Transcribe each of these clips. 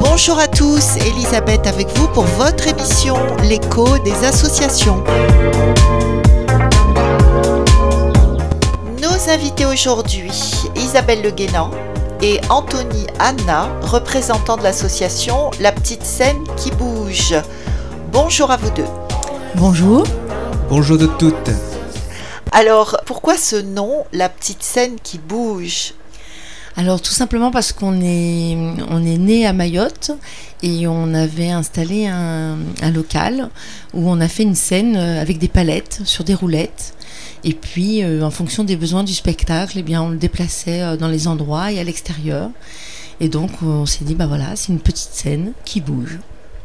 Bonjour à tous, Elisabeth avec vous pour votre émission L'écho des associations. Nos invités aujourd'hui, Isabelle Le Guénan et Anthony Anna, représentants de l'association La Petite Scène qui bouge. Bonjour à vous deux. Bonjour. Bonjour de toutes. Alors, pourquoi ce nom, La Petite Scène qui bouge? Alors tout simplement parce qu'on est, on est né à Mayotte et on avait installé un, local où on a fait une scène euh, avec des palettes sur des roulettes. Et puis euh, en fonction des besoins du spectacle, eh bien, on le déplaçait euh, dans les endroits et à l'extérieur. Et donc on s'est dit, bah voilà, c'est une petite scène qui bouge.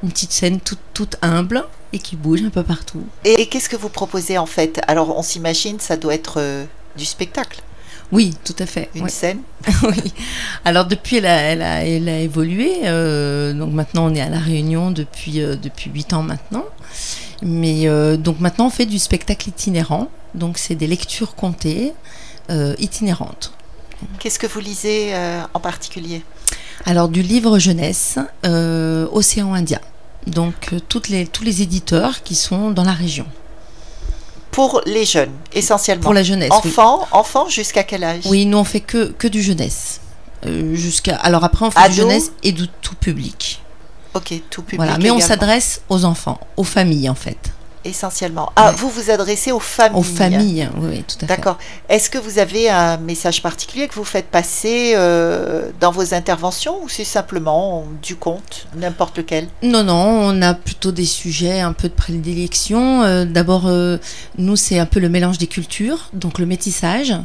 Une petite scène toute, toute humble et qui bouge un peu partout. Et, qu'est-ce que vous proposez en fait? Alors on s'imagine, ça doit être du spectacle. Oui, tout à fait. Une scène? Oui. Alors depuis, elle a, elle a, elle a évolué. Euh, donc maintenant, on est à La Réunion depuis, euh, depuis 8 ans maintenant. Mais euh, donc maintenant, on fait du spectacle itinérant. Donc c'est des lectures comptées itinérantes. Qu'est-ce que vous lisez en particulier? Alors du livre jeunesse, Océan Indien. Donc toutes les, tous les éditeurs qui sont dans la région pour les jeunes, essentiellement. Pour la jeunesse. Enfants, enfants jusqu'à quel âge? Oui, nous on fait que, que du jeunesse. Euh, jusqu'à alors après on fait du jeunesse et du tout public. Ok, tout public. Voilà, mais on s'adresse aux enfants, aux familles en fait essentiellement. Ah, vous vous adressez aux familles. Aux familles, oui, tout à fait. D'accord. Est-ce que vous avez un message particulier que vous faites passer euh, dans vos interventions ou c'est simplement du conte, n'importe lequel? Non, non, on a plutôt des sujets un peu de prédilection. Euh, d'abord, euh, nous, c'est un peu le mélange des cultures, donc le métissage.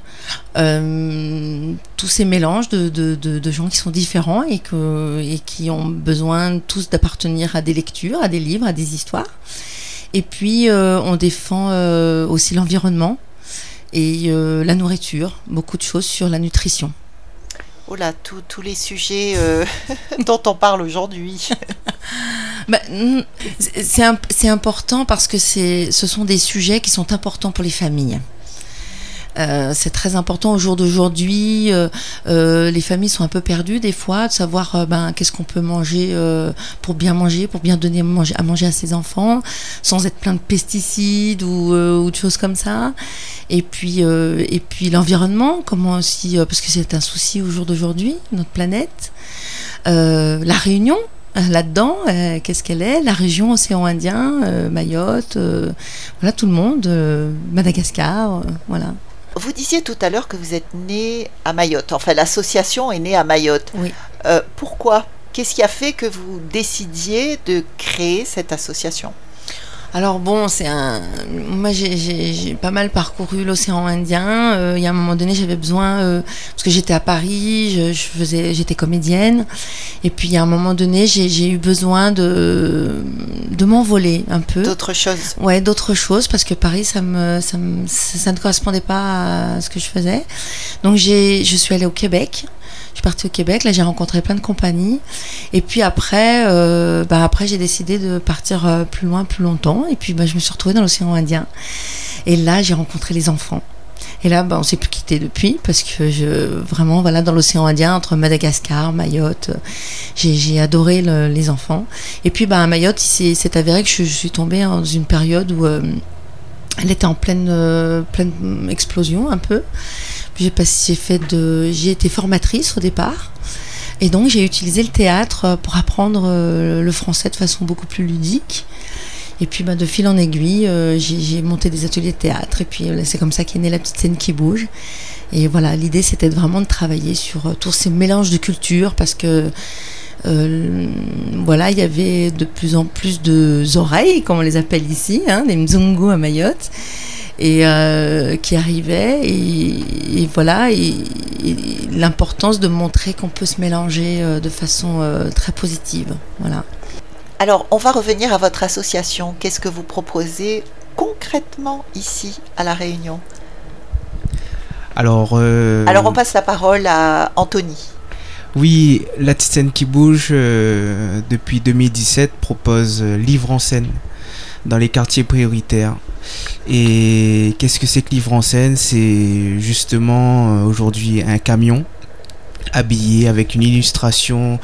tous ces mélanges de, de, de, gens qui sont différents et, que, et qui ont besoin tous d'appartenir à des lectures, à des livres, à des histoires. Et puis, euh, on défend euh, aussi l'environnement et euh, la nourriture, beaucoup de choses sur la nutrition. Oh là, tous les sujets dont on parle aujourd'hui. Bah, c'est important parce que ce sont des sujets qui sont importants pour les familles. Euh, c'est très important au jour d'aujourd'hui. Euh, euh, les familles sont un peu perdues des fois de savoir ben, qu'est-ce qu'on peut manger pour bien manger, pour bien donner à manger à ses enfants, sans être plein de pesticides ou, de choses comme ça. Et puis, et puis l'environnement, comment aussi, parce que c'est un souci au jour d'aujourd'hui, notre planète. la Réunion, là-dedans, qu'est-ce qu'elle est? La région océan Indien, Mayotte, voilà tout le monde, Madagascar, voilà. Vous disiez tout à l'heure que vous êtes né à Mayotte. Enfin, l'association est née à Mayotte. Oui. Euh, pourquoi? Qu'est-ce qui a fait que vous décidiez de créer cette association? Alors bon, c'est un. Moi, j'ai pas mal parcouru l'océan Indien. Euh, il y a un moment donné, j'avais besoin euh, parce que j'étais à Paris, je, faisais, j'étais comédienne, et puis a un moment donné, j'ai eu besoin de de m'envoler un peu. D'autres choses. Ouais, d'autres choses parce que Paris, ça me, ça ça ne correspondait pas à ce que je faisais. Donc je suis allée au Québec. Je suis partie au Québec, là j'ai rencontré plein de compagnies. Et puis après, euh, bah après j'ai décidé de partir euh, plus loin, plus longtemps. Et puis bah, je me suis retrouvée dans l'océan Indien. Et là j'ai rencontré les enfants. Et là, bah, on s'est plus quitté depuis parce que je, vraiment, voilà, dans l'océan Indien, entre Madagascar, Mayotte, j'ai adoré les enfants. Et puis, bah, à Mayotte, c'est avéré que je, suis tombée dans une période où euh, elle était en pleine, pleine explosion un peu. J'ai j'ai été formatrice au départ. Et donc j'ai utilisé le théâtre pour apprendre euh, le français de façon beaucoup plus ludique. Et puis bah, de fil en aiguille, euh, j'ai monté des ateliers de théâtre. Et puis c'est comme ça qu'est née la petite scène qui bouge. Et voilà, l'idée c'était vraiment de travailler sur euh, tous ces mélanges de cultures parce que voilà, il y avait de plus en plus de oreilles, comme on les appelle ici, hein, des mzungu à Mayotte et euh, qui arrivait et, voilà l'importance de montrer qu'on peut se mélanger euh, de façon euh, très positive voilà alors on va revenir à votre association. Qu'est-ce que vous proposez concrètement ici à la Réunion? Alors alors on passe la parole à Anthony. Oui, la Titane qui bouge depuis 2017 propose Livre en scène dans les quartiers prioritaires. Et qu'est-ce que c'est que Livre en scène? C'est justement euh, aujourd'hui un camion habillé avec une illustration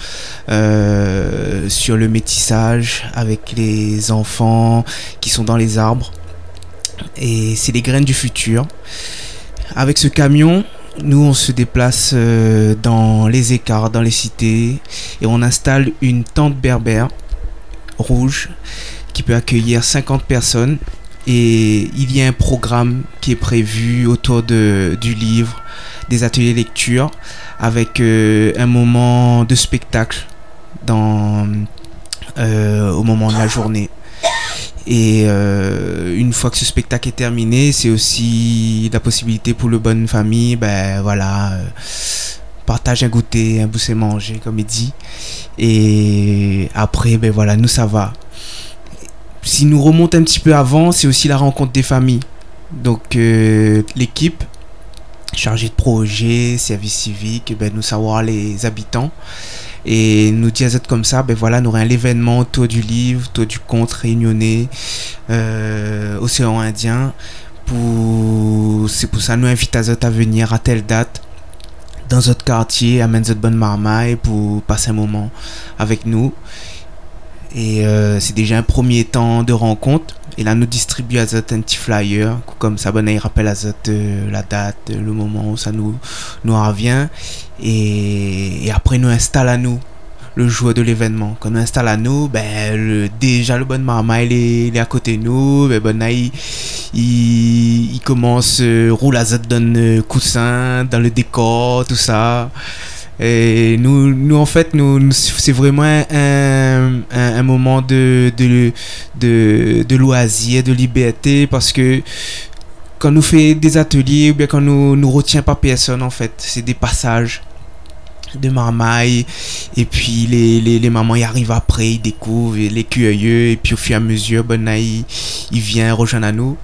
euh, sur le métissage, avec les enfants qui sont dans les arbres. Et c'est les graines du futur. Avec ce camion, nous on se déplace euh, dans les écarts, dans les cités, et on installe une tente berbère rouge qui peut accueillir 50 personnes. Et il y a un programme qui est prévu autour de, du livre, des ateliers lecture, avec euh, un moment de spectacle dans, euh, au moment de la journée. Et euh, une fois que ce spectacle est terminé, c'est aussi la possibilité pour le bonne famille, ben voilà, partage un goûter, un bousser manger, comme il dit. Et après, ben voilà, nous ça va. Si nous remonte un petit peu avant, c'est aussi la rencontre des familles. Donc euh, l'équipe chargée de projet, service civique, ben nous savoir les habitants. Et nous dire comme ça, ben voilà, nous aurons l'événement autour du livre, autour du conte réunionnais, euh, océan Indien. Pour... C'est pour ça nous invite à à venir à telle date dans notre quartier, à notre bonne marmaille pour passer un moment avec nous. Et euh, c'est déjà un premier temps de rencontre. Et là, nous distribue à Zot un petit flyer. Comme ça, ben, il rappelle à Zot euh, la date, le moment où ça nous, nous revient. Et, après, nous installe à nous le jour de l'événement. Quand on installe à nous, ben, déjà le bon marma il est, est à côté de nous. Ben, bon, il, commence, euh, roule à Zot donne euh, coussin dans le décor, tout ça. Et nous, en fait, c'est vraiment un, moment de, loisir, de liberté, parce que quand nous fait des ateliers, ou bien quand nous nous retient pas personne, en fait, c'est des passages de marmaille et puis les, mamans y arrivent après ils découvrent les curieux et puis au fur et à mesure ben là, il vient rejoindre à nous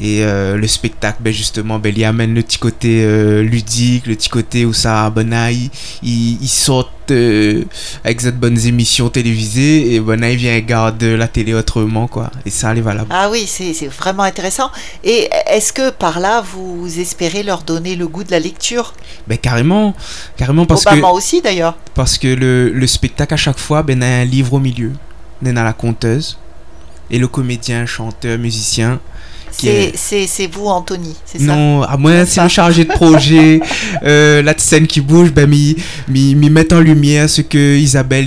et euh, le spectacle ben justement ben il y amène le petit côté euh, ludique le petit côté où ça ben là, il, il, il saute euh, avec cette bonnes émissions télévisées et ben il vient garder la télé autrement quoi et ça elle est valable Ah oui, c'est vraiment intéressant. Et est-ce que par là, vous espérez leur donner le goût de la lecture? Ben carrément carrément parce que Obama aussi d'ailleurs. Parce que le, le spectacle, à chaque fois, ben, il y a un livre au milieu. Il y a la conteuse et le comédien, chanteur, musicien. C'est est- c'est- c'est vous, Anthony, c'est ça Non, à moi, c'est le chargé de projet. euh, la scène qui bouge, ben, mi, mi, mi met en lumière ce que Isabelle,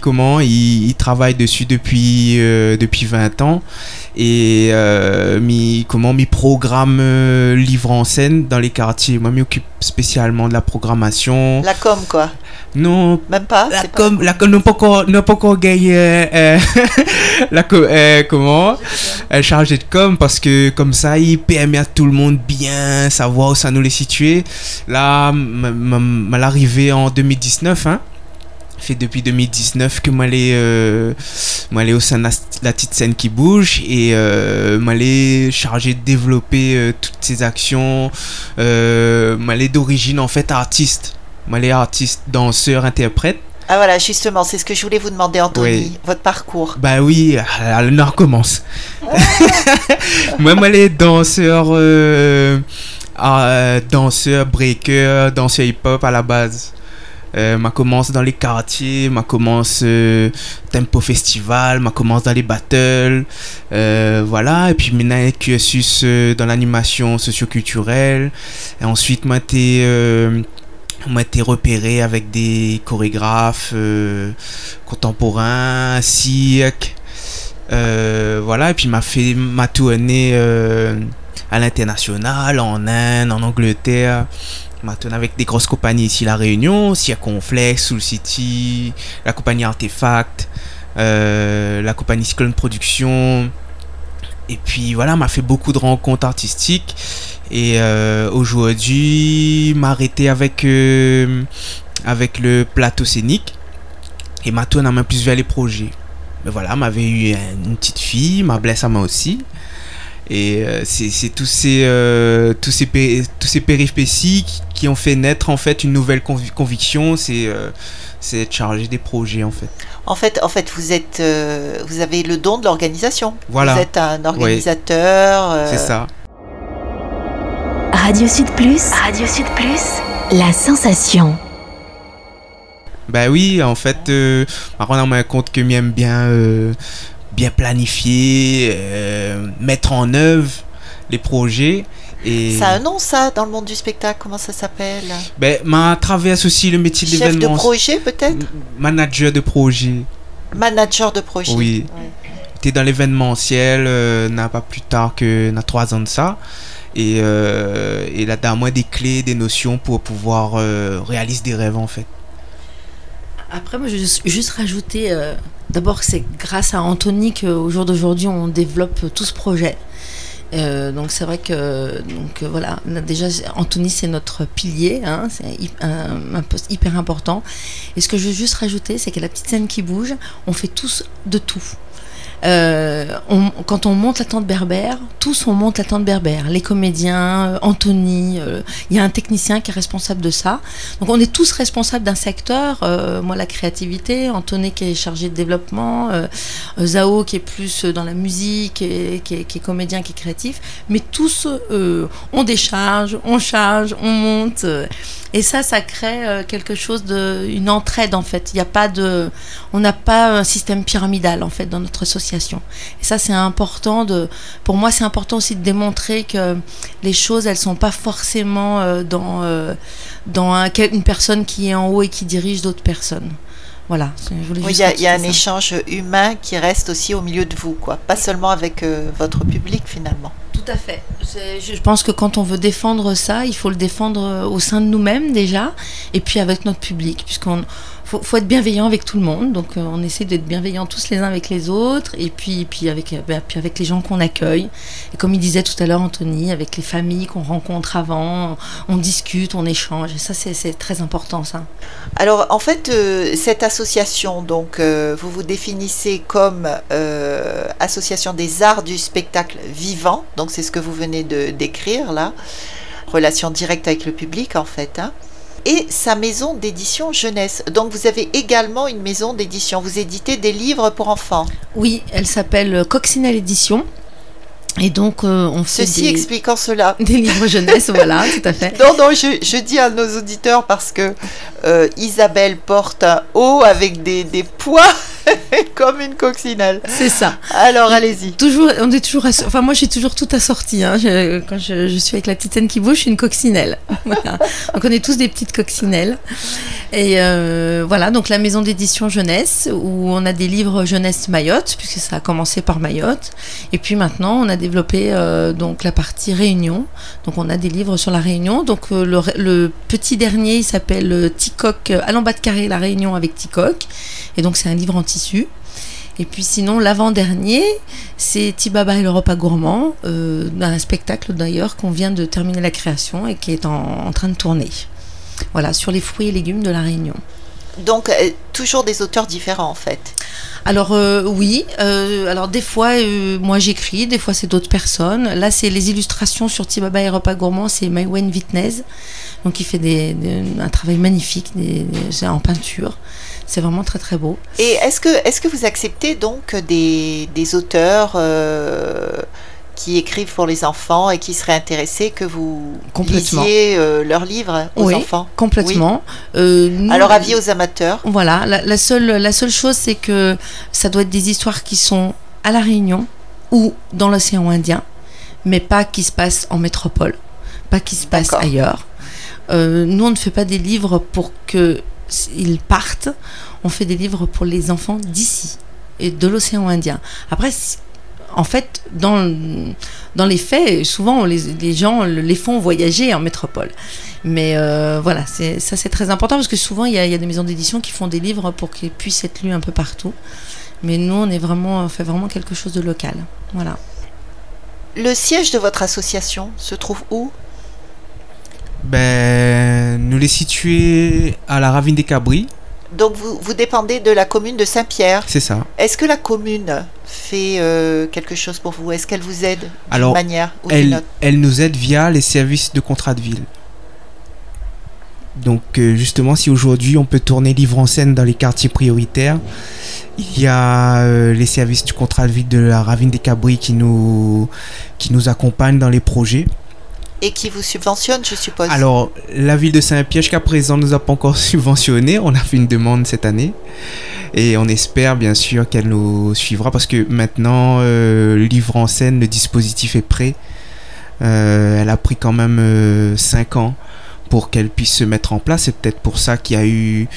comment, il, il travaille dessus depuis, euh, depuis 20 ans. Et euh, mi, comment, mi programme euh, livre en scène dans les quartiers. Moi, mi occupe spécialement de la programmation. La com, quoi. Non, Même pas la c'est pas- com, la com n'a pas encore, n'a pas encore gagné la com, comment, euh, chargé de com parce que comme ça il permet à tout le monde bien savoir où ça nous les situer. Là, l'arrivée en 2019, hein, fait depuis 2019 que moi les, euh, au sein de la, petite scène qui bouge et euh, chargé de développer euh, toutes ces actions, euh, d'origine en fait artiste. Moi, les artistes, danseurs, interprètes. Ah voilà, justement, c'est ce que je voulais vous demander, Anthony, Oui. votre parcours. Bah oui, ah, le Nord commence. moi, moi, les danseurs, euh, ah, danseurs, breakers, danseurs hip-hop à la base. Euh, ma commence dans les quartiers, ma commence euh, tempo festival, ma commence dans les battles, euh, voilà. Et puis maintenant, un cursus euh, dans l'animation socioculturelle. Et ensuite, moi, t'es euh, moi, été repéré avec des chorégraphes euh, contemporains, cirque. Euh, voilà, et puis m'a fait m'a tourné euh, à l'international, en Inde, en Angleterre. M'a tourné avec des grosses compagnies ici, La Réunion, Circonflex, Soul City, la compagnie Artefact, euh, la compagnie Cyclone Production. Et puis voilà, m'a fait beaucoup de rencontres artistiques. Et euh, aujourd'hui, m'arrêter avec, euh, avec le plateau scénique. Et m'a tourné main plus vers les projets. Mais voilà, m'avait eu un- une petite fille, ma blesse à moi aussi. Et euh, c'est tous ces, euh, tous ces, tous ces péripéties qui, qui ont fait naître en fait une nouvelle conviction, c'est c'est être chargé des projets en fait. En fait, en fait, vous êtes, vous avez le don de l'organisation. Voilà. Vous êtes un organisateur. C'est ça. Radio Sud Plus. Radio Sud Plus. La sensation. Bah oui, en fait, euh, on a compte que m'aime bien, euh, bien planifier, euh, mettre en œuvre les projets. Et... Ça a un nom, ça, dans le monde du spectacle Comment ça s'appelle? Ben, à travers aussi le métier de l'événement. Chef de projet, peut-être? Manager de projet. Manager de projet. Oui. Tu es dans l'événementiel, euh, n'a pas plus tard que n'a trois ans de ça. Et, euh, et là, as moins des clés, des notions pour pouvoir réaliser des rêves, en fait. Après, moi, je vais juste rajouter, euh, d'abord, c'est grâce à Anthony qu'au jour d'aujourd'hui, on développe tout ce projet. Euh, donc c'est vrai que donc voilà. Déjà Anthony c'est notre pilier hein, c'est un, un, poste hyper important. Et ce que je veux juste rajouter c'est que la petite scène qui bouge. On fait tous de tout euh, quand on monte la tente berbère, tous on monte la tente berbère. Les comédiens, euh, Anthony, euh, il y a un technicien qui est responsable de ça. Donc on est tous responsables d'un secteur. moi la créativité, Anthony qui est chargé de développement, Zao qui est plus dans la musique, et, qui, est, comédien, qui est créatif. Mais tous on décharge, on charge, on monte. Et ça, ça crée quelque chose de, une entraide en fait. Il n'y a pas de, on n'a pas un système pyramidal en fait dans notre association. Et ça, c'est important de, pour moi, c'est important aussi de démontrer que les choses, elles sont pas forcément euh, dans, euh, dans un, une personne qui est en haut et qui dirige d'autres personnes. Voilà. Il y a, y a un échange humain qui reste aussi au milieu de vous, quoi. Pas seulement avec votre public finalement. Tout à fait. Je pense que quand on veut défendre ça, il faut le défendre au sein de nous-mêmes déjà, et puis avec notre public, puisqu'on faut, faut être bienveillant avec tout le monde. Donc euh, on essaie d'être bienveillant tous les uns avec les autres, et puis, puis, avec, euh, bah, puis avec les gens qu'on accueille. Et comme il disait tout à l'heure Anthony, avec les familles qu'on rencontre avant, on discute, on échange. Et ça c'est très important ça. Alors en fait, euh, cette association, donc vous vous définissez comme association des arts du spectacle vivant. Donc c'est ce que vous venez de décrire là relation directe avec le public en fait. Hein et sa maison d'édition jeunesse. Donc vous avez également une maison d'édition. Vous éditez des livres pour enfants. Oui, elle s'appelle Coccinelle Édition. Et donc, euh, on fait Ceci expliquant cela. Des livres jeunesse, voilà, tout à fait. Non, non, je, je, dis à nos auditeurs parce que euh, Isabelle porte un haut avec des, des poids comme une coccinelle. C'est ça. Alors, allez-y. Toujours, on est toujours, enfin, moi, j'ai toujours tout assorti. Hein. quand je, je, suis avec la petite scène qui bouge, je suis une coccinelle. voilà. Donc, on est tous des petites coccinelles. Et euh, voilà, donc la maison d'édition jeunesse où on a des livres jeunesse Mayotte, puisque ça a commencé par Mayotte. Et puis maintenant, on a développé euh, donc la partie Réunion. Donc on a des livres sur la Réunion. Donc euh, le, petit dernier, il s'appelle Ticoc, à l'en bas de carré, la Réunion avec Ticoc. Et donc c'est un livre en Et puis sinon, l'avant-dernier, c'est Tibaba et le repas gourmand, un spectacle d'ailleurs qu'on vient de terminer la création et qui est en train de tourner. Voilà, sur les fruits et légumes de la Réunion. Donc, euh, toujours des auteurs différents en fait. Alors euh, oui, euh, alors des fois moi j'écris, des fois c'est d'autres personnes. Là c'est les illustrations sur Tibaba et Repas Gourmand, c'est Maïwen Vitnez, donc il fait des, un travail magnifique des, en peinture. C'est vraiment très très beau. Et est-ce que, est que vous acceptez donc des auteurs qui écrivent pour les enfants et qui seraient intéressés que vous lisiez euh, leurs livres aux oui, enfants Complètement. Euh, Alors avis aux amateurs Voilà, la, seule, la seule chose c'est que ça doit être des histoires qui sont à La Réunion ou dans l'océan Indien, mais pas qui se passent en métropole, pas qui se passent ailleurs. Euh, nous, on ne fait pas des livres pour qu'ils partent, on fait des livres pour les enfants d'ici et de l'océan Indien. Après, en fait, dans, dans les faits, souvent les, les, gens les font voyager en métropole. Mais euh, voilà, ça c'est très important parce que souvent il y, a, des maisons d'édition qui font des livres pour qu'ils puissent être lus un peu partout. Mais nous, on est vraiment, on fait vraiment quelque chose de local. Voilà. Le siège de votre association se trouve où? Ben, nous les situés à la Ravine des Cabris, donc vous, vous, dépendez de la commune de Saint-Pierre. C'est ça. Est-ce que la commune fait euh, quelque chose pour vous? Est-ce qu'elle vous aide d'une manière ou elle, elle nous aide via les services de contrat de ville. Donc justement, si aujourd'hui on peut tourner livre en scène dans les quartiers prioritaires, il y a les services du contrat de vie de la Ravine des Cabris qui nous, qui nous accompagnent dans les projets. Et qui vous subventionne, je suppose Alors, la ville de Saint-Pierre, jusqu'à présent, ne nous a pas encore subventionné. On a fait une demande cette année. Et on espère bien sûr qu'elle nous suivra parce que maintenant, euh, livre en scène, le dispositif est prêt. Euh, elle a pris quand même 5 euh, ans pour qu'elle puisse se mettre en place. C'est peut-être pour ça qu'il y a eu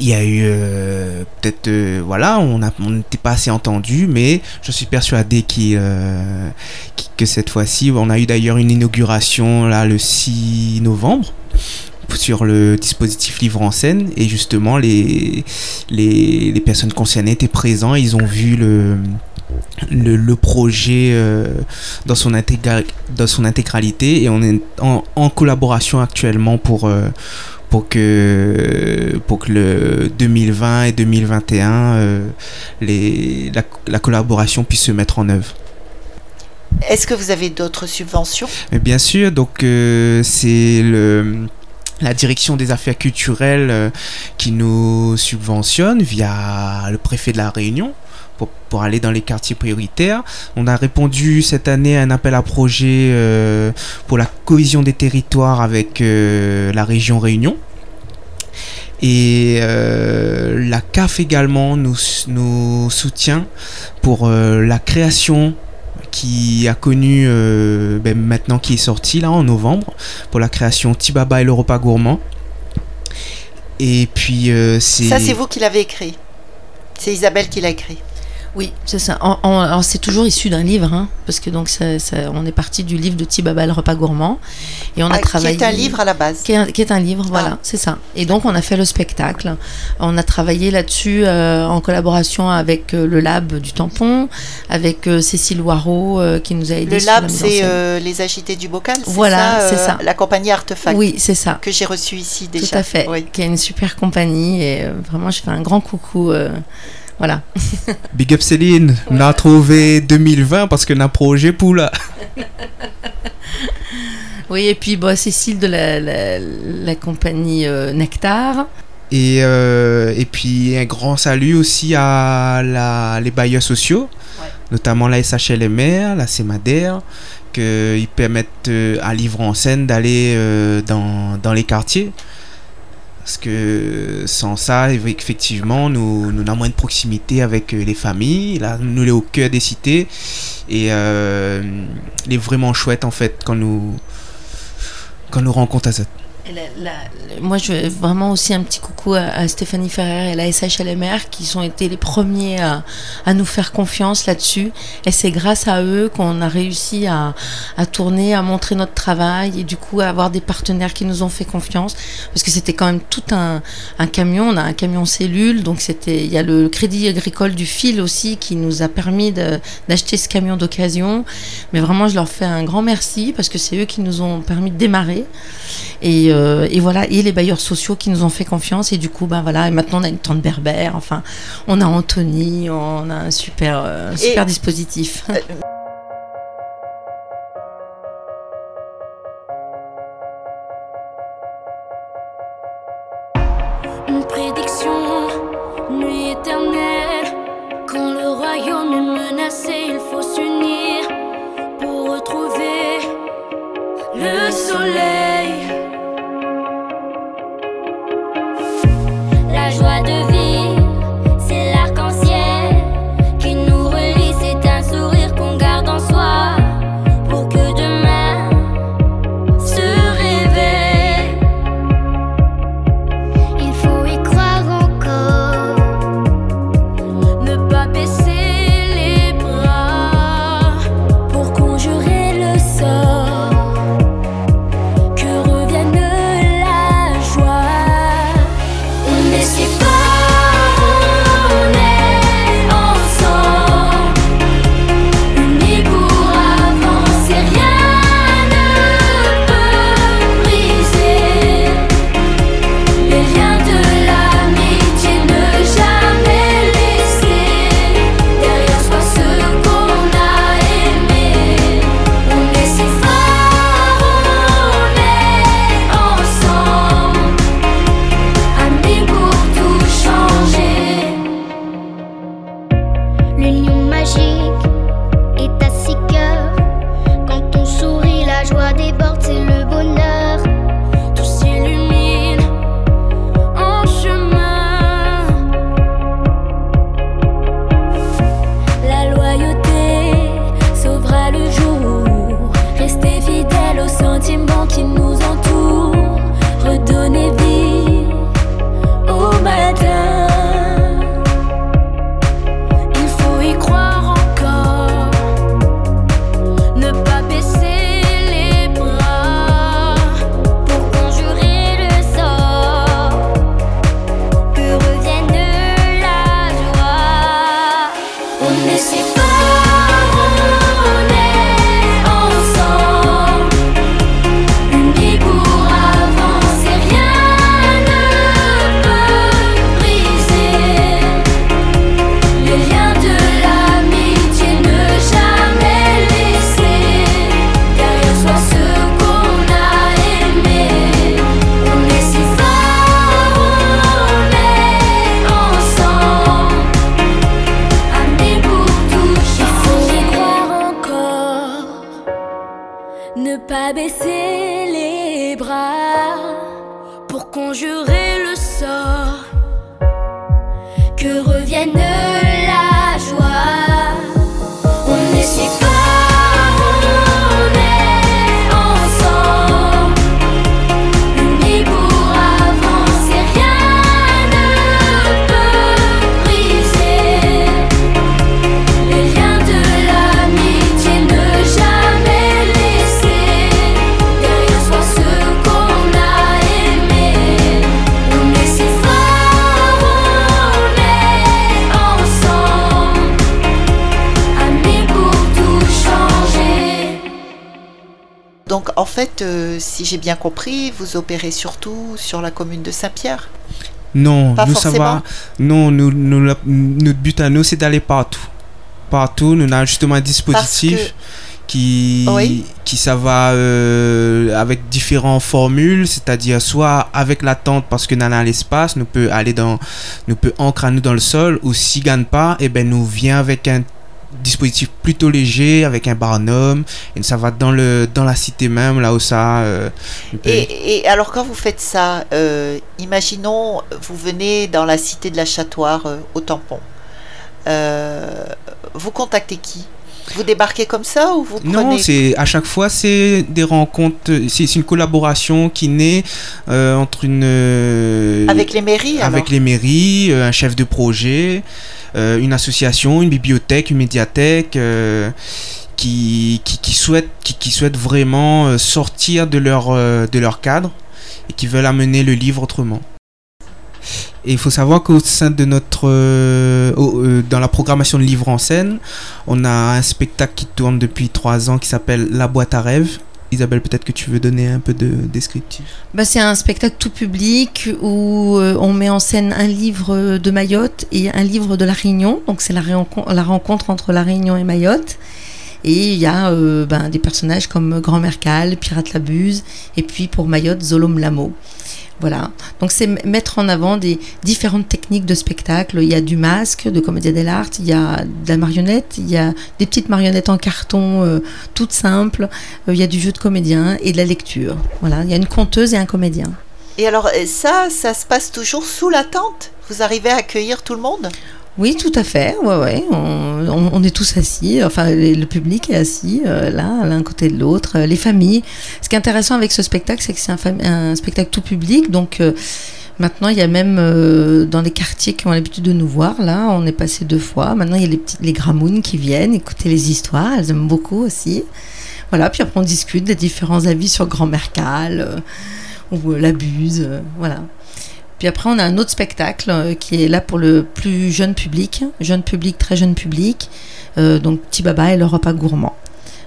il y a eu euh, peut-être euh, voilà on n'était pas assez entendu mais je suis persuadé euh, que cette fois-ci on a eu d'ailleurs une inauguration là le 6 novembre sur le dispositif livre en scène. Et justement les, les, personnes concernées étaient présents. Ils ont vu le le, projet dans, son dans son intégralité. Et on est en, en collaboration actuellement pour, pour que, pour que le 2020 et 2021, euh, les, la, collaboration puisse se mettre en œuvre. Est-ce que vous avez d'autres subventions? Bien sûr, donc euh, c'est le la direction des affaires culturelles euh, qui nous subventionne via le préfet de la Réunion pour, aller dans les quartiers prioritaires. On a répondu cette année à un appel à projet euh, pour la cohésion des territoires avec euh, la région Réunion. Et euh, la CAF également nous, nous soutient pour la création qui a connu ben, maintenant qui est sorti là en novembre pour la création Tibaba et le repas gourmand. Et puis c'est... Ça c'est vous qui l'avez écrit. C'est Isabelle qui l'a écrit. Oui, c'est ça. alors c'est toujours issu d'un livre, hein, parce que donc ça, on est parti du livre de Tibaba le repas gourmand, et on a travaillé. Qui est un livre à la base. Qui est, un livre, voilà, ah. c'est ça. Et donc on a fait le spectacle. On a travaillé là-dessus euh, en collaboration avec euh, le Lab du Tampon, avec euh, Cécile Loireau qui nous a aidé. Le Lab, c'est les agités du bocal. Voilà, c'est ça. La compagnie Artefact. Oui, c'est ça. Que j'ai reçu ici déjà. Tout à fait. Qui est une super compagnie et vraiment je fais un grand coucou. Voilà. Big up Céline, on a trouvé 2020 parce qu'on a projet pour là. oui, et puis bah, Cécile de la, compagnie euh, Nectar. Et, euh, et puis un grand salut aussi à la, les bailleurs sociaux, notamment la SHLMR, la CEMADER, qu'ils permettent euh, à Livre en scène d'aller dans, dans les quartiers. Parce que sans ça, effectivement, nous, nous avons moins de proximité avec euh, les familles. Là, nous sommes au cœur des cités. Et euh, il est vraiment chouette, en fait, quand nous, quand nous rencontrons à moi, je veux vraiment aussi un petit coucou à, Stéphanie Ferrer et la SHLMR qui ont été les premiers à, nous faire confiance là-dessus. Et c'est grâce à eux qu'on a réussi à, tourner, à montrer notre travail et du coup à avoir des partenaires qui nous ont fait confiance. Parce que c'était quand même tout un, camion. On a un camion cellule, donc il y a le crédit agricole du fil aussi qui nous a permis d'acheter ce camion d'occasion. Mais vraiment, je leur fais un grand merci parce que c'est eux qui nous ont permis de démarrer. Et euh, et voilà, et les bailleurs sociaux qui nous ont fait confiance. Et du coup, ben voilà, et maintenant on a une tente berbère. Enfin, on a Anthony, on a un super, euh, super dispositif. Si j'ai bien compris, vous opérez surtout sur la commune de Saint-Pierre. Non, Pas nous forcément. va. Non, nous, nous- notre but à nous, c'est d'aller partout. Partout, nous avons justement un dispositif qui, Oui. qui ça va euh, avec différentes formules, c'est-à-dire soit avec la tente parce que nous avons l'espace, nous peut aller dans, nous peut ancrer à nous dans le sol, ou si gagne pas, et ben nous vient avec un dispositif plutôt léger avec un barnum et ça va dans le dans la cité même là où ça euh, Et, et alors quand vous faites ça, euh, imaginons vous venez dans la cité de la Châtoire euh, au tampon. Euh, vous contactez qui? Vous débarquez comme ça ou vous prenez Non, c'est à chaque fois c'est des rencontres, c'est une collaboration qui naît entre une avec les mairies alors? avec les mairies, un chef de projet, une association, une bibliothèque, une médiathèque. euh, qui, qui, souhaitent, vraiment euh, sortir de leur, euh, cadre et qui veulent amener le livre autrement. Et il faut savoir qu'au sein de notre. euh, euh, dans la programmation de livres en scène, on a un spectacle qui tourne depuis trois ans qui s'appelle La boîte à rêves. Isabelle, peut-être que tu veux donner un peu de descriptif. Bah, c'est un spectacle tout public où euh, on met en scène un livre de Mayotte et un livre de La Réunion. Donc c'est la, rencontre entre La Réunion et Mayotte. Et il y a euh, ben, des personnages comme Grand-Mère Cal, Pirate la Buse, et puis pour Mayotte, Zolom Lamo. Voilà. Donc c'est mettre en avant des différentes techniques de spectacle. Il y a du masque, de comédie dell'arte, il y a de la marionnette, il y a des petites marionnettes en carton euh, toutes simples, euh, il y a du jeu de comédien et de la lecture. Voilà. Il y a une conteuse et un comédien. Et alors euh, ça, ça se passe toujours sous la tente? Vous arrivez à accueillir tout le monde? Oui, tout à fait. Ouais, ouais. On, est tous assis. Enfin, le public est assis euh, là, l'un côté de l'autre. euh, les familles. Ce qui est intéressant avec ce spectacle, c'est que c'est un, spectacle tout public. Donc euh, maintenant, il y a même dans les quartiers qui ont l'habitude de nous voir. Là, on est passé deux fois. Maintenant, il y a les petits, les qui viennent écouter les histoires. Elles aiment beaucoup aussi. Voilà. Puis après, on discute des différents avis sur Grand-Mère Cal euh, ou la Buse. voilà. Puis après, on a un autre spectacle euh, qui est là pour le plus jeune public, jeune public, très jeune public. Euh, donc, Petit Baba et le repas gourmand.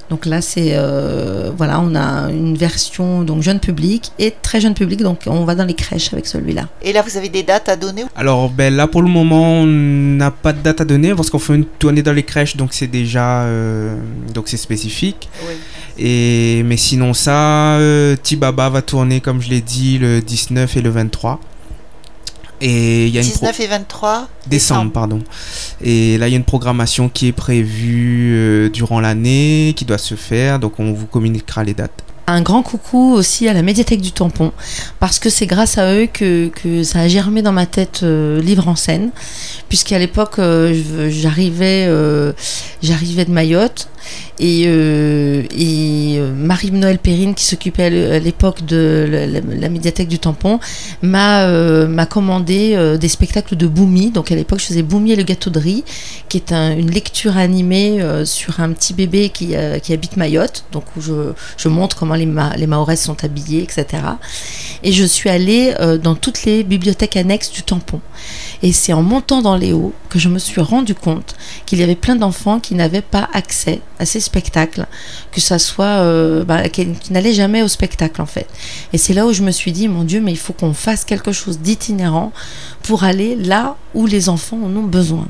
Donc là, c'est euh, voilà, on a une version donc jeune public et très jeune public. Donc, on va dans les crèches avec celui-là. Et là, vous avez des dates à donner Alors ben là pour le moment on n'a pas de date à donner parce qu'on fait une tournée dans les crèches donc c'est déjà euh, donc c'est spécifique Oui. et mais sinon ça euh, Tibaba va tourner comme je l'ai dit le 19 et le 23 et il y a une pro- 19 et 23 décembre. Pardon. Et là il y a une programmation qui est prévue euh, durant l'année qui doit se faire. Donc on vous communiquera les dates. Un grand coucou aussi à la médiathèque du Tampon, parce que c'est grâce à eux que, que ça a germé dans ma tête euh, livre en scène, puisqu'à l'époque euh, j'arrivais euh, j'arrivais de Mayotte et, euh, euh, Marie-Noël Perrine qui s'occupait à l'é- à l'époque de la, médiathèque du Tampon m'a euh, m'a commandé des spectacles de Boumi. Donc à l'époque je faisais Boumi et le gâteau de riz, qui est un- une lecture animée sur un petit bébé qui, habite Mayotte, donc où je, montre comment les, ma sont habillées, etc. Et je suis allée dans toutes les bibliothèques annexes du tampon. Et c'est en montant dans les hauts que je me suis rendu compte qu'il y avait plein d'enfants qui n'avaient pas accès à ces spectacles, que ça soit euh, bah, qui, n'allaient jamais au spectacle en fait. Et c'est là où je me suis dit, mon Dieu, mais il faut qu'on fasse quelque chose d'itinérant pour aller là où les enfants en ont besoin.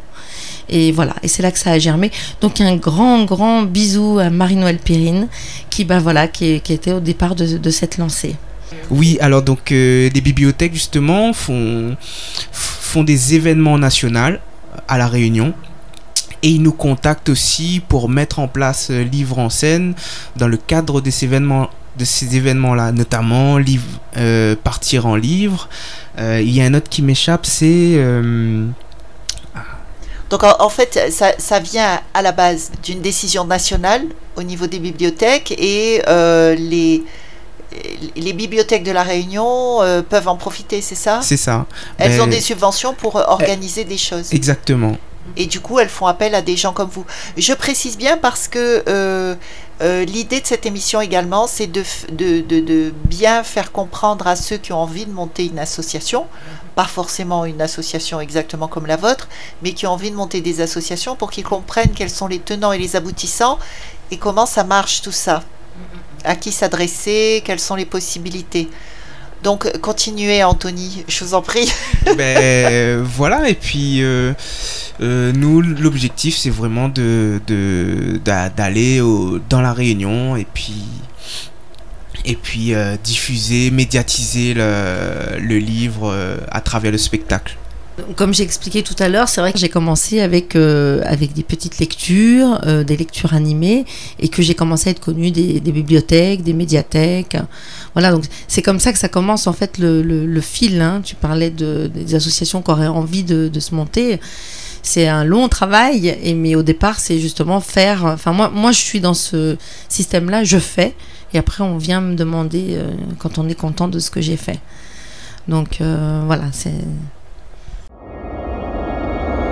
Et voilà, et c'est là que ça a germé. Donc un grand, grand bisou à Marie-Noël Perrine, qui, bah, voilà, qui, était au départ de, de cette lancée. Oui, alors donc euh, les bibliothèques justement font, des événements nationaux à la Réunion. Et ils nous contactent aussi pour mettre en place euh, Livre en scène dans le cadre de ces événements de ces événements-là, notamment livre, euh, partir en livre. Euh, il y a un autre qui m'échappe, c'est euh, Donc en, en fait, ça, ça vient à la base d'une décision nationale au niveau des bibliothèques et euh, les, les bibliothèques de la Réunion euh, peuvent en profiter, c'est ça c'est ça. Elles Ben, ont des subventions pour euh, organiser des choses. Exactement. Et du coup, elles font appel à des gens comme vous. Je précise bien parce que euh, euh, l'idée de cette émission également, c'est de, f- de, de- de bien faire comprendre à ceux qui ont envie de monter une association, pas forcément une association exactement comme la vôtre, mais qui ont envie de monter des associations pour qu'ils comprennent quels sont les tenants et les aboutissants et comment ça marche tout ça. À qui s'adresser, quelles sont les possibilités. Donc, continuez, Anthony, je vous en prie. ben voilà, et puis euh, euh, nous, l'objectif, c'est vraiment de de- d'a- d'aller dans la réunion et puis et puis euh, diffuser, médiatiser le, livre à travers le spectacle. Comme j'ai expliqué tout à l'heure, c'est vrai que j'ai commencé avec, euh, avec des petites lectures, euh, des lectures animées, et que j'ai commencé à être connue des, des bibliothèques, des médiathèques. Voilà, donc c'est comme ça que ça commence en fait le, le, le fil. hein. Tu parlais de, des associations qui auraient envie de, de se monter. C'est un long travail, et, mais au départ, c'est justement faire. Enfin, moi, moi, je suis dans ce système-là, je fais, et après, on vient me demander euh, quand on est content de ce que j'ai fait. Donc euh, voilà, c'est.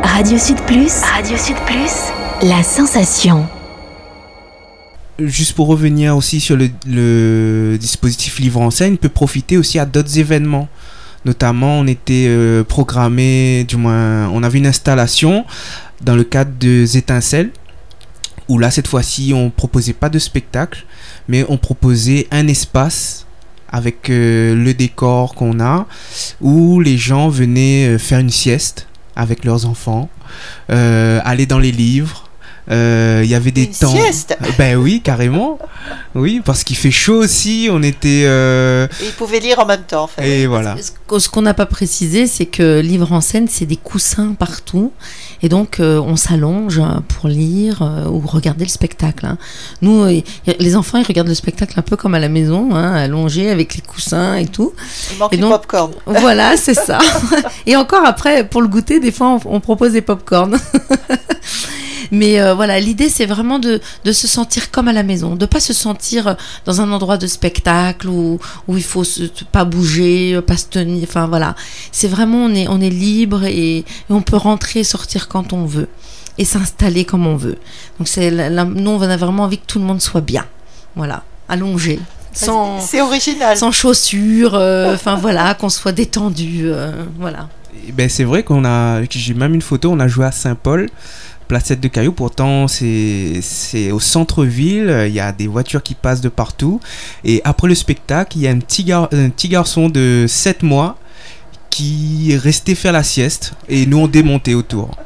Radio Sud Plus. Radio Sud Plus. La sensation. Juste pour revenir aussi sur le, dispositif livre en scène, peut profiter aussi à d'autres événements. Notamment, on était euh, programmé, du moins, on avait une installation dans le cadre des étincelles, où là, cette fois-ci, on proposait pas de spectacle, mais on proposait un espace avec euh, le décor qu'on a, où les gens venaient euh, faire une sieste avec leurs enfants, euh, aller dans les livres. Euh, Il y avait des Une temps. sieste Ben oui, carrément. Oui, parce qu'il fait chaud aussi. On était. euh, Et ils pouvaient lire en même temps, en fait. Et voilà. Ce qu- Ce qu'on n'a pas précisé, c'est que livre en scène, c'est des coussins partout. Et donc, euh, on s'allonge pour lire euh, ou regarder le spectacle. hein. Nous, euh, les enfants, ils regardent le spectacle un peu comme à la maison, hein, allongés avec les coussins et tout. Il manque Et donc- popcorn. Voilà, c'est ça. Et encore après, pour le goûter, des fois, on, on propose des pop-corn. Mais euh, voilà, l'idée, c'est vraiment de, de se sentir comme à la maison, de pas se sentir dans un endroit de spectacle où, où il faut se, pas bouger, pas se tenir. Enfin voilà, c'est vraiment on est on est libre et, et on peut rentrer et sortir quand on veut et s'installer comme on veut. Donc c'est nous on a vraiment envie que tout le monde soit bien, voilà, allongé, sans C'est original. sans chaussures, euh, enfin voilà, qu'on soit détendu, euh, voilà. Ben c'est vrai qu'on a. J'ai même une photo. On a joué à Saint-Paul. Placette de Cailloux, pourtant c'est au centre-ville, il y a des voitures qui passent de partout. Et après le spectacle, il y a un petit, gar- un petit garçon de 7 mois qui est resté faire la sieste et nous on démontait autour.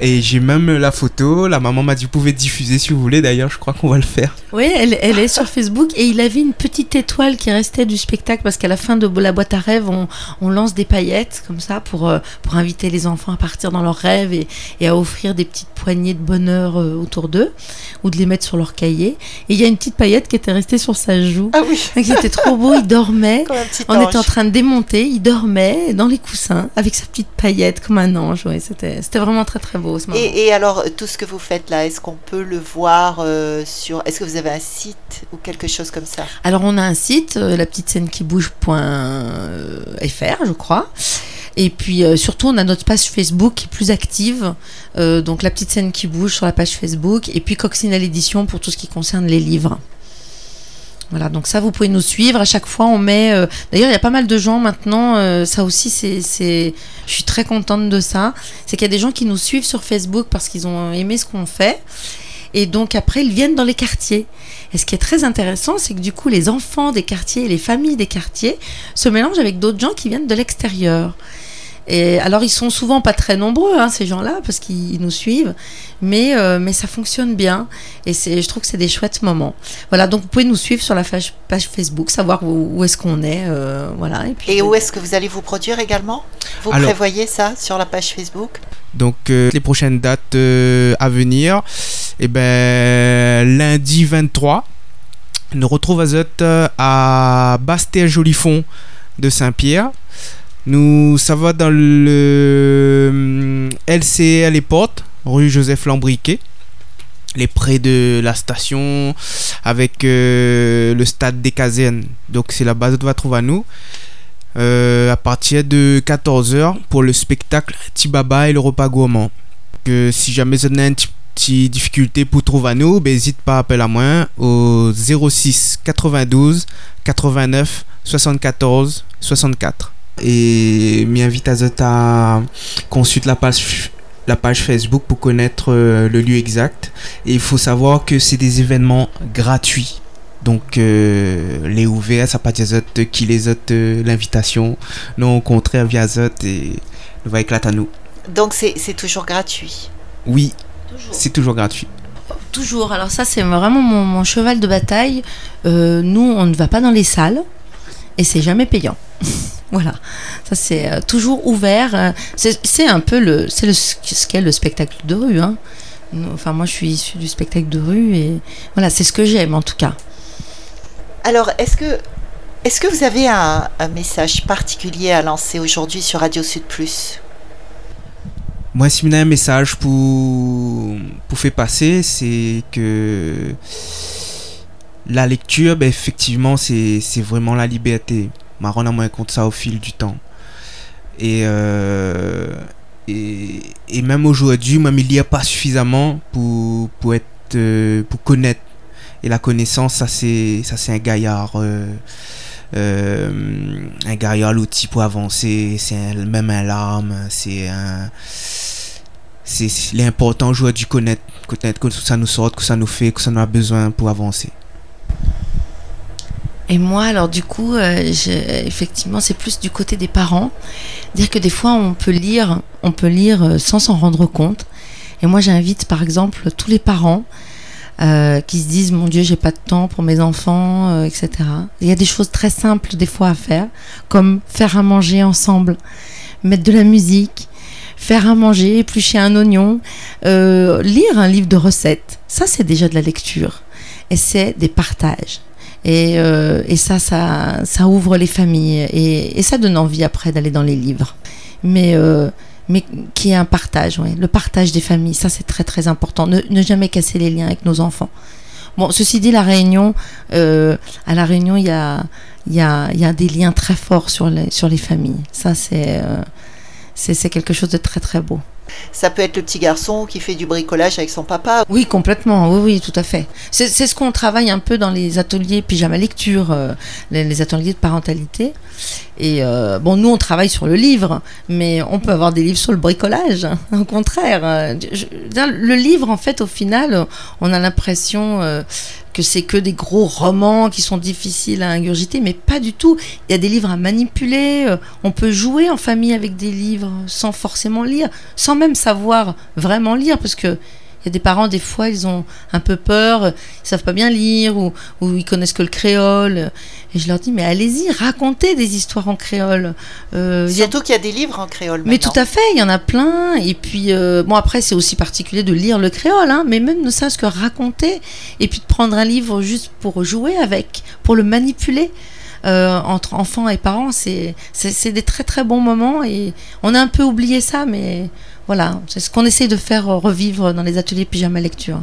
Et j'ai même la photo, la maman m'a dit vous pouvez diffuser si vous voulez, d'ailleurs je crois qu'on va le faire. Oui, elle, elle est sur Facebook et il avait une petite étoile qui restait du spectacle parce qu'à la fin de la boîte à rêves, on, on lance des paillettes comme ça pour, euh, pour inviter les enfants à partir dans leurs rêves et, et à offrir des petites poignées de bonheur euh, autour d'eux ou de les mettre sur leur cahier. Et il y a une petite paillette qui était restée sur sa joue. Ah oui, C'était trop beau, il dormait. On ange. était en train de démonter, il dormait dans les coussins avec sa petite paillette comme un ange. Ouais, c'était vraiment très très beau ce moment. Et, et alors, tout ce que vous faites là, est-ce qu'on peut le voir euh, sur... Est-ce que vous avez un site ou quelque chose comme ça? Alors on a un site, euh, la petite scène qui bouge.fr, je crois. Et puis euh, surtout, on a notre page Facebook qui est plus active. Euh, donc la petite scène qui bouge sur la page Facebook. Et puis Coccinelle Édition pour tout ce qui concerne les livres. Voilà, donc ça, vous pouvez nous suivre. À chaque fois, on met. euh, D'ailleurs, il y a pas mal de gens maintenant. euh, ça aussi, c'est. Je suis très contente de ça. C'est qu'il y a des gens qui nous suivent sur Facebook parce qu'ils ont aimé ce qu'on fait. Et donc après, ils viennent dans les quartiers. Et ce qui est très intéressant, c'est que du coup, les enfants des quartiers et les familles des quartiers se mélangent avec d'autres gens qui viennent de l'extérieur. Et alors, ils sont souvent pas très nombreux, hein, ces gens-là, parce qu'ils nous suivent, mais, euh, mais ça fonctionne bien. Et c'est, je trouve que c'est des chouettes moments. Voilà, donc vous pouvez nous suivre sur la page, page Facebook, savoir où, où est-ce qu'on est. euh, voilà. Et, puis, Et où est-ce que vous allez vous produire également? Vous Alors- prévoyez ça sur la page Facebook? Donc euh, les prochaines dates euh, à venir, et ben lundi 23, nous retrouve à Zot euh, à Bastia-Jolifond de Saint-Pierre. Nous, ça va dans le LCL Les Portes, rue Joseph Lambriquet, les près de la station avec euh, le stade des casernes. Donc c'est là-bas que va trouver à nous. Euh, à partir de 14h pour le spectacle Tibaba et le repas gourmand. Que si jamais vous avez une petite difficulté pour trouver nous, ben, n'hésite pas à appeler à moi au 06 92 89 74 64. Et m'invite à vous à consulter la page, la page Facebook pour connaître euh, le lieu exact. Et il faut savoir que c'est des événements gratuits. Donc, euh, les ouverts, ça pas dire autres qui les autres euh, l'invitation. Non, au contraire, via Zot et nous va éclater à nous. Donc c'est toujours gratuit? Oui, Toujours. c'est toujours gratuit. Toujours. Alors ça, c'est vraiment mon, mon cheval de bataille. Euh, nous, on ne va pas dans les salles et c'est jamais payant. voilà. Ça, c'est euh, toujours ouvert. Euh, C'est un peu le, c'est le, ce qu'est le spectacle de rue. Hein. Enfin, moi, je suis issue du spectacle de rue et voilà, c'est ce que j'aime en tout cas. Alors, est-ce que, est-ce que vous avez un, un message particulier à lancer aujourd'hui sur Radio Sud Plus? Moi, si vous avez un message pour, pour faire passer, c'est que la lecture, ben, effectivement, c'est vraiment la liberté. Je rends moins compte ça au fil du temps. Et, euh, même aujourd'hui, il n'y a pas suffisamment pour, être, euh, pour connaître. Et la connaissance, ça, c'est un gaillard. euh, un gaillard l'outil pour avancer c'est même un larme c'est c'est l'important jouer du connaître connaître que ça nous sort que ça nous fait que ça nous a besoin pour avancer Et moi, alors du coup, euh, effectivement, c'est plus du côté des parents. Dire que des fois, on peut lire, on peut lire euh, sans s'en rendre compte. Et moi, j'invite, par exemple, tous les parents euh, qui se disent, mon Dieu, j'ai pas de temps pour mes enfants, etc. Il y a des choses très simples des fois à faire, comme faire à manger ensemble, mettre de la musique, faire à manger, éplucher un oignon, lire un livre de recettes. Ça, c'est déjà de la lecture. Et c'est des partages. Et, euh, et ça, ça, ça ouvre les familles et, ça donne envie après d'aller dans les livres. Mais, euh, mais qui est un partage, ouais. le partage des familles, ça c'est très très important. Ne, jamais casser les liens avec nos enfants. Bon, ceci dit, la Réunion, euh, à la Réunion, il y a, y, a, y a des liens très forts sur les, sur les familles. Ça, c'est euh, c'est quelque chose de très très beau. Ça peut être le petit garçon qui fait du bricolage avec son papa. Oui, complètement. Oui, oui, tout à fait. C'est ce qu'on travaille un peu dans les ateliers pyjama lecture, euh, les, les ateliers de parentalité. Et euh, bon, nous, on travaille sur le livre, mais on peut avoir des livres sur le bricolage. hein. Au contraire, euh, le livre, en fait, au final, on a l'impression euh, que c'est que des gros romans qui sont difficiles à ingurgiter, mais pas du tout. Il y a des livres à manipuler. On peut jouer en famille avec des livres sans forcément lire, sans même savoir vraiment lire, parce que il y a des parents, des fois, ils ont un peu peur, ils savent pas bien lire ou, ou ils connaissent que le créole. Et je leur dis, mais allez-y, racontez des histoires en créole. Euh, il y a- Surtout qu'il y a des livres en créole mais tout à fait, il y en a plein. Et puis, euh, bon, après, c'est aussi particulier de lire le créole, hein, mais même ne serait-ce que raconter, et puis de prendre un livre juste pour jouer avec, pour le manipuler. Euh, entre enfants et parents, c'est des très très bons moments et on a un peu oublié ça, mais voilà, c'est ce qu'on essaie de faire revivre dans les ateliers pyjama lecture.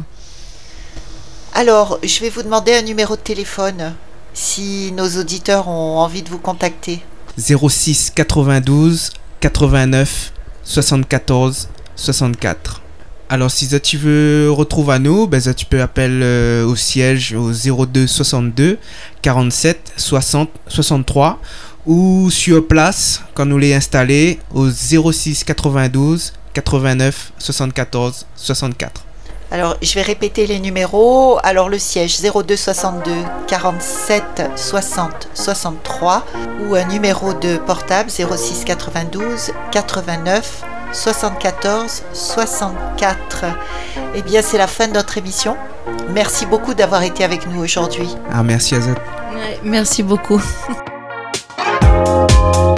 Alors, je vais vous demander un numéro de téléphone si nos auditeurs ont envie de vous contacter. 06 92 89 74 64 alors si ça, tu veux retrouver à nous ben tu peux appeler euh, au siège au 02 62 47 60 63 ou sur place quand nous les installés au 06 92 89 74 64 Alors, je vais répéter les numéros. Alors, le siège 02 62 47 60 63 ou un numéro de portable 06 92 89 74 64. Eh bien, c'est la fin de notre émission. Merci beaucoup d'avoir été avec nous aujourd'hui. Ah, merci. Ouais, merci beaucoup.